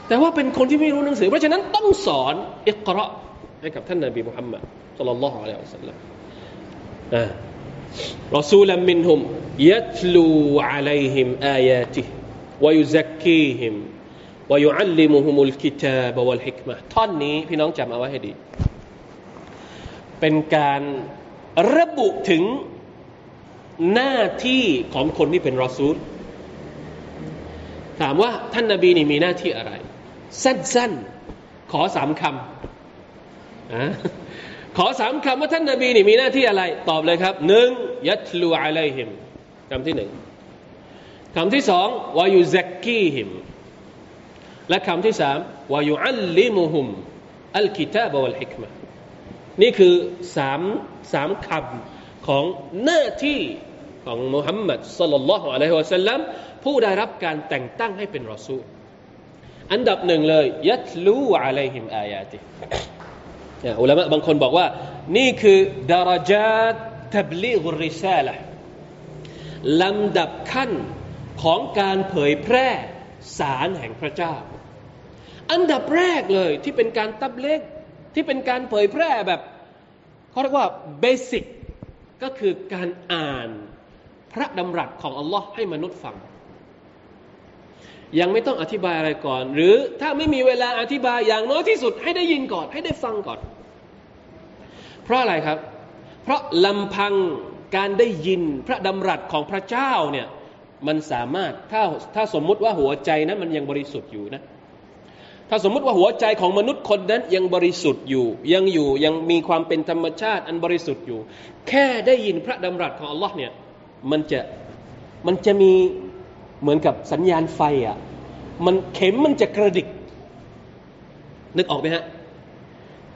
แต่ว่าเป็นคนที่ไม่รู้หนังสือ เพราะฉะนั้นต้องสอนอิกราให้กับท่านนบีมุฮัมมัดสุลลัลอะลัยฮิวสัลลัมรอซูลมินฮุมยัตลูอะลัยฮิมอายาติวยุซักกีฮิมวยุอัลลิมุฮุมุลกิตาบวัลฮิกมะท่อนนี้พี่น้องจำเอาไว้ให้ดี เป็นการ ระบุถึงหน้าที่ของคนที่เป็นรอซูล ถามว่าท่านนาบีนี่มีหน้าที่อะไร สั้นๆ ขอสามคำขอสามคำว่าท่านนาบีนี่มีหน้าที่อะไร ตอบเลยครับหนึ่งยัตลูอะไลฮิมคำที่หนึ่งคำที่สองวายุซักกีฮิมและคำที่สามวายุอัลลิมุฮุมอัลกิตาบวัลฮิกมะ นี่คือสามสามคำของหน้าที่ของมุฮัมมัดสลลัลลอฮุอะลัยฮิวะสัลลัมผู้ได้รับการแต่งตั้งให้เป็นรอซูลอันดับหนึ่งเลยยัตลูอะลัยฮิมอายาติอุลามะบางคนบอกว่า นี่คือดารจาตทับลีกุริซาละลำดับขั้นของการเผยแพร่สารแห่งพระเจ้า อันดับแรกเลยที่เป็นการตับเล็ก ที่เป็นการเผยแพร่แบบเขาเรียกว่าเบสิกก็คือการอ่านพระดำรัสของอัลลอฮ์ให้มนุษย์ฟัง ยังไม่ต้องอธิบายอะไรก่อน หรือถ้าไม่มีเวลาอธิบายอย่างน้อยที่สุด ให้ได้ยินก่อน ให้ได้ฟังก่อน เพราะอะไรครับ เพราะลำพังการได้ยินพระดำรัสของพระเจ้าเนี่ยมันสามารถถ้าถ้าสมมุติว่าหัวใจนะมันยังบริสุทธิ์อยู่นะ ถ้าสมมุติว่าหัวใจของมนุษย์คนนั้นยังบริสุทธิ์อยู่ ยังอยู่ยังมีความเป็นธรรมชาติอันบริสุทธิ์อยู่ แค่ได้ยินพระดำรัสของอัลลอฮ์เนี่ยมันจะมันจะมีเหมือนกับสัญญาณไฟอะ่ะมันเข็มมันจะกระดิก นึกออกไหมฮะ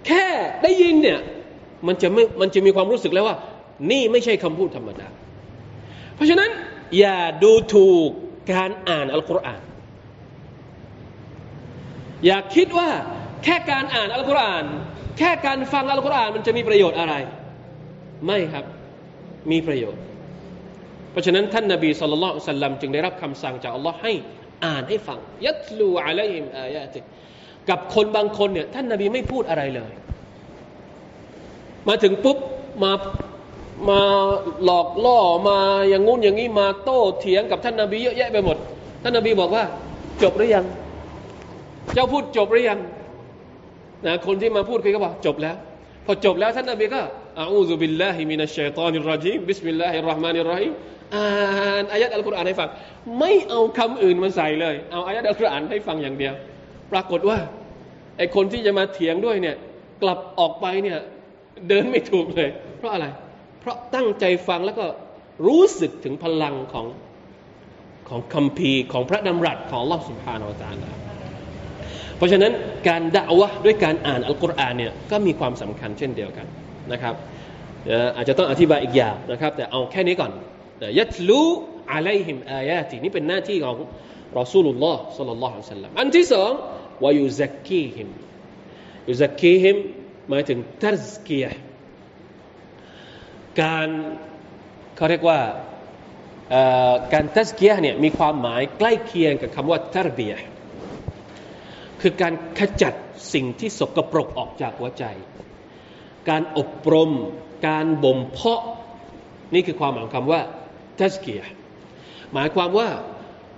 แค่ได้ยินเนี่ยมันจะไม่มันจะมีความรู้สึกแล้วว่า นี่ไม่ใช่คำพูดธรรมดา เพราะฉะนั้นอย่าดูถูกการอ่านอัลกุรอาน อย่าคิดว่าแค่การอ่านอัลกุรอาน แค่การฟังอัลกุรอานมันจะมีประโยชน์อะไร ไม่ครับมีประโยชน์ เพราะฉะนั้นท่านนาบีสุลต่านสัลลัมจึงได้รับคำสั่งจากอัลลอฮ์ให้อ่านให้ฟัง ยัตลูอะลัยฮิมอายะติกับคนบางคนเนี่ยท่านนาบีไม่พูดอะไรเลย มาถึงปุ๊บมามาหลอกล่อมาอย่างงู้นอย่างนี้มาโต้เถียงกับท่านนาบีเยอะแยะไปหมด ท่านนาบีบอกว่า จบหรือยัง เจ้าพูดจบหรือยังนะคนที่มาพูดคุยก็บอกจบแล้ว พอจบแล้วท่านนบีก็أعوذ بالله من الشيطان الرجيم بسم الله الرحمن الرحيم อ่าน آية อัลกุรอานให้ฟัง ไม่เอาคำอื่นมาใส่เลย เอา آية อัลกุรอานให้ฟังอย่างเดียว ปรากฏว่าไอคนที่จะมาเถียงด้วยเนี่ย กลับออกไปเนี่ยเดินไม่ถูกเลย เพราะอะไร เพราะตั้งใจฟังแล้วก็รู้สึกถึงพลังของของคำพีของพระดำรัสของลอสุภาโนาจารย์ เพราะฉะนั้นการด่าวะด้วยการอ่านอัลกุรอานเนี่ยก็มีความสำคัญเช่นเดียวกันนะครับอาจจะต้องอธิบายอีกอย่างนะครับ แต่เอาแค่นี้ก่อนยัตลูอะลัยฮิมอายาตินี่เป็นหน้าที่ของรอซูลุลลอฮ์สัลลัลลอฮุอะลัยฮิสลัมอันที่สองวายุซักกีฮิมยุซักกีฮิมหมายถึงทัซกียการเขาเรียกว่าการทัซกียเนี่ยมีความหมายใกล้เคียงกับคำว่าทารบีย คือการขจัดสิ่งที่สกปรกออกจากหัวใจ การอบรม การบ่มเพาะ นี่คือความหมายของคำว่าทัสเกียหมายความว่า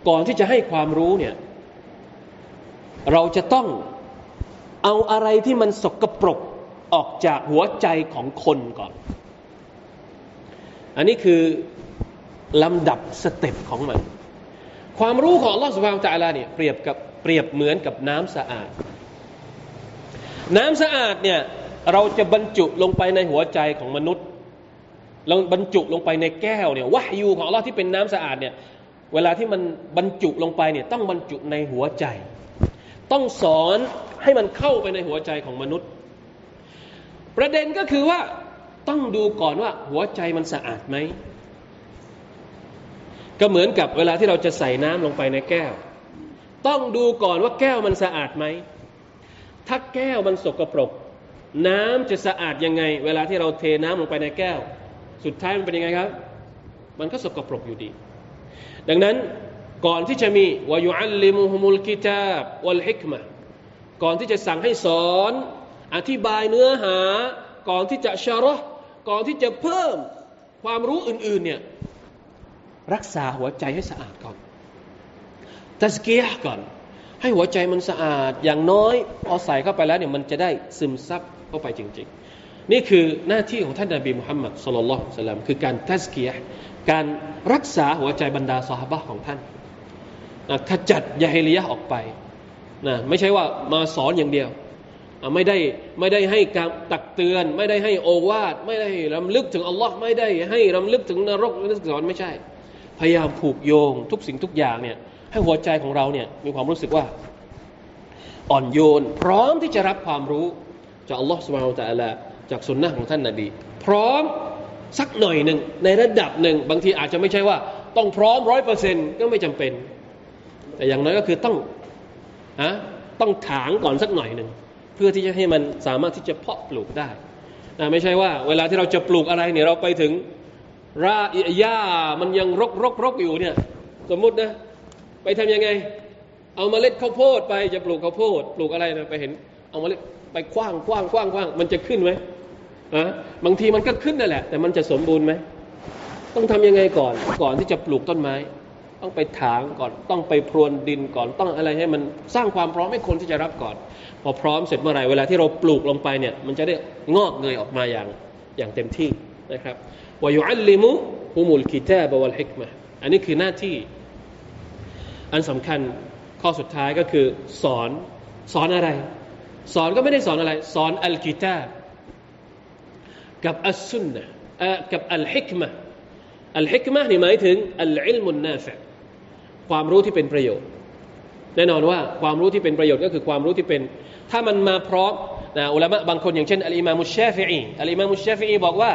ก่อนที่จะให้ความรู้เนี่ยเราจะต้องเอาอะไรที่มันสกปรกออกจากหัวใจของคนก่อน อันนี้คือลำดับสเต็ปของมัน ความรู้ของลอสุภาพจาลาเนี่ยเปรียบกับ เปรียบเหมือนกับน้ำสะอาด น้ำสะอาดเนี่ยเราจะบรรจุลงไปในหัวใจของมนุษย์เราบรรจุลงไปในแก้วเนี่ยวะยูของเราที่เป็นน้ำสะอาดเนี่ยเวลาที่มันบรรจุลงไปเนี่ยต้องบรรจุในหัวใจ ต้องสอนให้มันเข้าไปในหัวใจของมนุษย์ ประเด็นก็คือว่าต้องดูก่อนว่าหัวใจมันสะอาดไหมก็เหมือนกับเวลาที่เราจะใส่น้ำลงไปในแก้ว ต้องดูก่อนว่าแก้วมันสะอาดไหม ถ้าแก้วมันสกปรก น้ำจะสะอาดยังไง เวลาที่เราเทน้ำลงไปในแก้ว สุดท้ายมันเป็นยังไงครับ มันก็สกปรกอยู่ดี ดังนั้นก่อนที่จะมีวายุอัลลิมุฮุมุลกิตาบวัลฮิกมะก่อนที่จะสั่งให้สอน อธิบายเนื้อหา ก่อนที่จะชาร์ก่อนที่จะเพิ่มความรู้อื่นๆเนี่ยรักษาหัวใจให้สะอาดก่อน ตัสเกียก่อน ให้หัวใจมันสะอาด อย่างน้อยพอใส่เข้าไปแล้วเนี่ยมันจะได้ซึมซับเข้าไปจริง ๆ นี่คือหน้าที่ของท่านนบีมุฮัมมัดสุลลัลสลามคือการทัสเกียการรักษาหัวใจบรรดาสหบะของท่านนะขจัดยาฮิลียะออกไปนะไม่ใช่ว่ามาสอนอย่างเดียวไม่ได้ไม่ได้ให้การตักเตือน ไม่ได้ให้โอวาทไม่ได้รำลึกถึงอัลลอฮ์ไม่ได้ให้รำลึกถึงนรกนึกสอนไม่ใช่ พยายามผูกโยงทุกสิ่งทุกอย่างเนี่ย ให้หัวใจของเราเนี่ยมีความรู้สึกว่า อ่อนโยน พร้อมที่จะรับความรู้ จากอัลลอฮฺสุบานตะลาจากสุนนะของท่านนาบีพร้อมสักหน่อยหนึ่งในระดับหนึ่ง บางทีอาจจะไม่ใช่ว่า ต้องพร้อมร้อยเปอร์เซ็นต์ก็ไม่จำเป็น แต่อย่างน้อยก็คือต้องอะต้องถางก่อนสักหน่อยหนึ่งเพื่อที่จะให้มันสามารถที่จะเพาะปลูกได้นะไม่ใช่ว่าเวลาที่เราจะปลูกอะไรเนี่ยเราไปถึงราหญ้ามันยังรกรกรกอยู่เนี่ยสมมุตินะ ไปทำยังไง เอามาเล็ดข้าวโพดไปจะปลูกข้าวโพด ปลูกอะไรนะไปเห็น เอามาเล็ดไปคว้างคว้างคว้างคว้างมันจะขึ้นไหมอะบางทีมันก็ขึ้นนั่นแหละ แต่มันจะสมบูรณ์ไหมต้องทำยังไงก่อน ก่อนที่จะปลูกต้นไม้ ต้องไปถางก่อนต้องไปพรวนดินก่อนต้องอะไรให้มันสร้างความพร้อมให้คนที่จะรับก่อน พอพร้อมเสร็จเมื่อไหร่เวลาที่เราปลูกลงไปเนี่ย มันจะได้งอกเงยออกมาอย่างอย่างเต็มที่นะครับวายุอัลลิมุฮุมุลกิตาบวัลฮิกมะอันนี้คือหน้าที่ อันสำคัญข้อสุดท้ายก็คือ สอนสอนอะไร สอนก็ไม่ได้สอนอะไร สอนอัลกิตาบกับอัลสุนนะกับอัลฮิกมะอัลฮิกมะนี่หมายถึงอัลอิลมุนนาฟะความรู้ที่เป็นประโยชน์ แน่นอนว่าความรู้ที่เป็นประโยชน์ก็คือความรู้ที่เป็น ถ้ามันมาพร้อมนะعلماء บางคนอย่างเช่น الإمام الشافعي الإمام الشافعي บอกว่า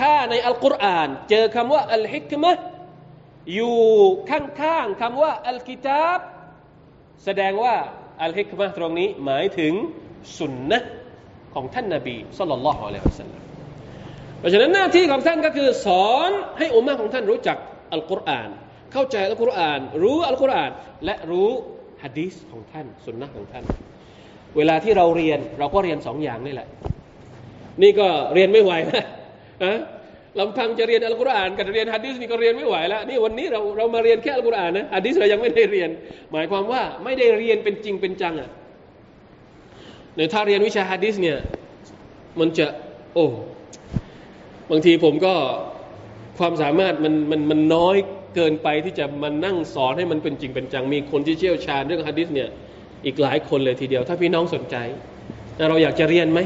ถ้าในอัลกุรอาน เจอคำว่าالحكمة อยู่ข้างๆคำว่าالكتاب แสดงว่า الحكمة ตรงนี้หมายถึง سنة ของท่านนาบี صلى الله عليه وسلم เพราะฉะนั้นหน้าที่ของท่านก็คือสอนให้อุมมะของท่านรู้จักอัลกุรอาน เข้าใจอัลกุรอาน รู้อัลกุรอาน และรู้ฮะดีษของท่านสุนนะของท่าน เวลาที่เราเรียนเราก็เรียนสองอย่างนี่แหละ นี่ก็เรียนไม่ไหวนะอะ ลำพังจะเรียนอัลกุรอานกับเรียนฮะดีษนี่ก็เรียนไม่ไหวแล้วนี่วันนี้เราเรามาเรียนแค่อัลกุรอานนะฮะดีษเรายังไม่ได้เรียน หมายความว่าไม่ได้เรียนเป็นจริงเป็นจังอะในถ้าเรียนวิชาฮะดีษเนี่ยมันจะโอ้บางทีผมก็ความสามารถมันมันมันน้อยเกินไปที่จะมานั่งสอนให้มันเป็นจริงเป็นจัง มีคนที่เชี่ยวชาญเรื่องฮะดีษเนี่ยอีกหลายคนเลยทีเดียว ถ้าพี่น้องสนใจ เราอยากจะเรียนไหม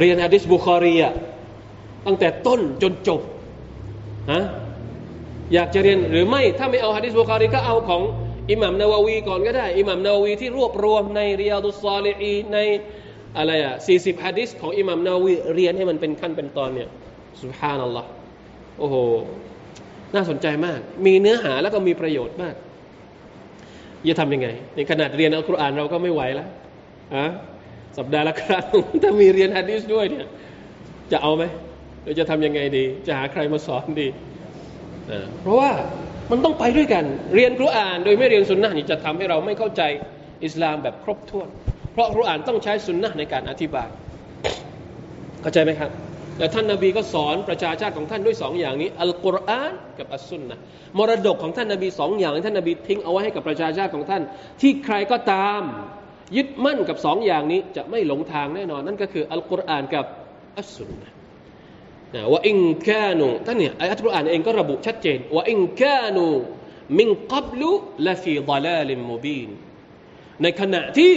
เรียนฮะดีษบุคอรีอะ ตั้งแต่ต้นจนจบฮะอยากจะเรียนหรือไม่ถ้าไม่เอาฮะดิษบุคารีก็เอาของอิหมัมนาววีก่อนก็ได้อิหมัมนาววีที่รวบรวมในเรียดุสซาลีอีในอะไรอะสี่สิบฮะดิษของอิหมัมนาววีเรียนให้มันเป็นขั้นเป็นตอนเนี่ยสุฮานัลลอฮ์โอ้โหน่าสนใจมาก มีเนื้อหาแล้วก็มีประโยชน์มากจะทำยังไง ในขนาดเรียนอัลกุรอานเราก็ไม่ไหวแล้วอะสัปดาห์ละครั้งถ้ามีเรียนฮะดิษด้วยเนี่ยจะเอาไหม เราจะทำยังไงดี จะหาใครมาสอนดี เพราะว่ามันต้องไปด้วยกัน เรียนคุราน โดยไม่เรียนสุนนะนี่จะทำให้เราไม่เข้าใจอิสลามแบบครบถ้วน เพราะคุรานต้องใช้สุนนะในการอธิบาย เข้าใจไหมครับแต่ท่านนาบีก็สอนประชาชาติของท่านด้วยสองอย่างนี้อัลกุรอานกับอัสซุนนะมรดกของท่านนาบีสองอย่างท่านนาบีทิ้งเอาไว้ให้กับประชาชาติของท่าน ที่ใครก็ตามยึดมั่นกับสองอย่างนี้จะไม่หลงทางแน่นอน นั่นก็คืออัลกุรอานกับอัสซุนนะ นะว่าอิงกานูท่านเนี่ยอายะทุกอ่านเองก็ระบุชัดเจนว่าอิงกานูمن قبل لفي ضلال مبين ในขณะที่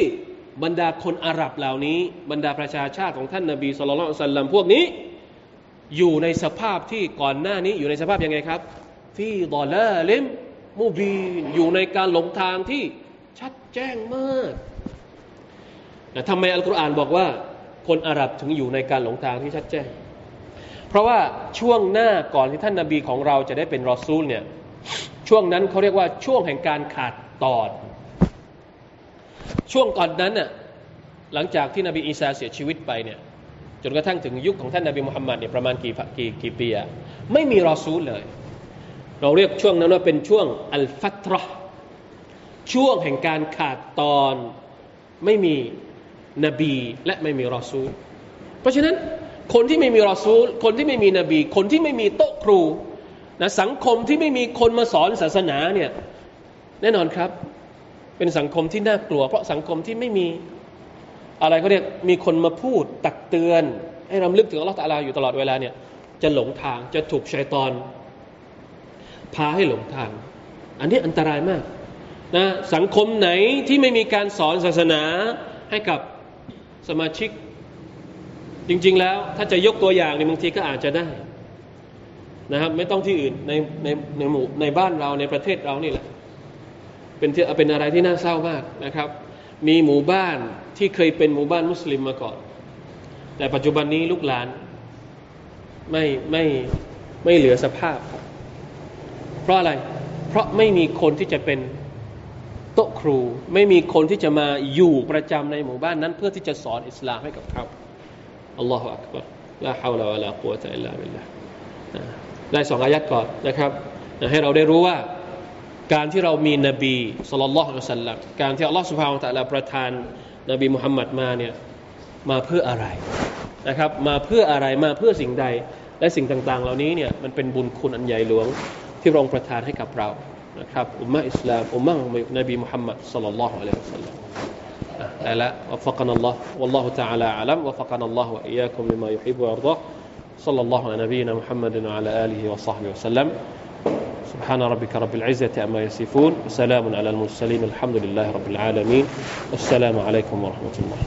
บรรดาคนอาหรับเหล่านี้ บรรดาประชาชาติของท่านนาบีصلى الله عليه وسلم พวกนี้ อยู่ในสภาพที่ก่อนหน้านี้อยู่ในสภาพยังไงครับفي ضلال مبين อยู่ในการหลงทางที่ชัดแจ้งมากนะทำไมอัลกุรอานบอกว่า คนอาหรับถึงอยู่ในการหลงทางที่ชัดแจ้ง เพราะว่าช่วงหน้าก่อนที่ท่านนาบีของเราจะได้เป็นรอซูลเนี่ยช่วงนั้นเขาเรียกว่าช่วงแห่งการขาดตอน ช่วงก่อนนั้นน่ะหลังจากที่นบีอีสาเสียชีวิตไปเนี่ยจนกระทั่งถึงยุคของท่านนาบีมุฮัมมัดเนี่ยประมาณกี่กี่กี่ปีอะไม่มีรอซูลเลย เราเรียกช่วงนั้นว่าเป็นช่วงอัลฟัตรห์ช่วงแห่งการขาดตอนไม่มีนบีและไม่มีรอซูล เพราะฉะนั้น คนที่ไม่มีรอซูล คนที่ไม่มีนบี คนที่ไม่มีโต๊ะครูนะสังคมที่ไม่มีคนมาสอนศาสนาเนี่ยแน่นอนครับ เป็นสังคมที่น่ากลัว เพราะสังคมที่ไม่มีอะไรเขาเรียกมีคนมาพูดตักเตือน ให้รำลึกถึงอัลลอฮฺตาลาอยู่ตลอดเวลาเนี่ยจะหลงทางจะถูกชัยตอน พาให้หลงทาง อันนี้อันตรายมากนะสังคมไหนที่ไม่มีการสอนศาสนาให้กับสมาชิก จริง ๆ แล้วถ้าจะยกตัวอย่างในบางทีก็อาจจะได้นะครับ ไม่ต้องที่อื่นในในในหมู่ในบ้านเราในประเทศเรานี่แหละ เป็นที่เป็นอะไรที่น่าเศร้ามากนะครับ มีหมู่บ้านที่เคยเป็นหมู่บ้านมุสลิมมาก่อน แต่ปัจจุบันนี้ลูกหลาน ไม่ไม่ไม่เหลือสภาพ เพราะอะไร เพราะไม่มีคนที่จะเป็นโต๊ะครู ไม่มีคนที่จะมาอยู่ประจำในหมู่บ้านนั้น เพื่อที่จะสอนอิสลามให้กับเขา อัลลอฮฺอักบารลาฮาวลาวะลากุวตะอิลลาบิลลาได้สองอายัดก่อนนะครับ ให้เราได้รู้ว่าการที่เรามีนบีสุลต่านละอัสัลลัมการที่อัลลอฮฺสุบฮานตะลาประทานนบีมุฮัมมัดมาเนี่ยมาเพื่ออะไรนะครับ มาเพื่ออะไรมาเพื่อสิ่งใดและสิ่งต่าง ๆ เหล่านี้เนี่ยมันเป็นบุญคุณอันใหญ่หลวงที่รองประทานให้กับเรานะครับอุมมะอิสลามอุมมะของนบีมุฮัมมัดสุลลัลลอฮุอะลัยฮิวะสัลลัม ألا؟ وفقنا الله. والله تعالى أعلم. وفقنا الله وإياكم لما يحب ويرضى. صلى الله على نبينا محمد وعلى آله وصحبه وسلم. سبحان ربك رب العزة أما يصفون. وسلام على المرسلين. الحمد لله رب العالمين. والسلام عليكم ورحمة الله.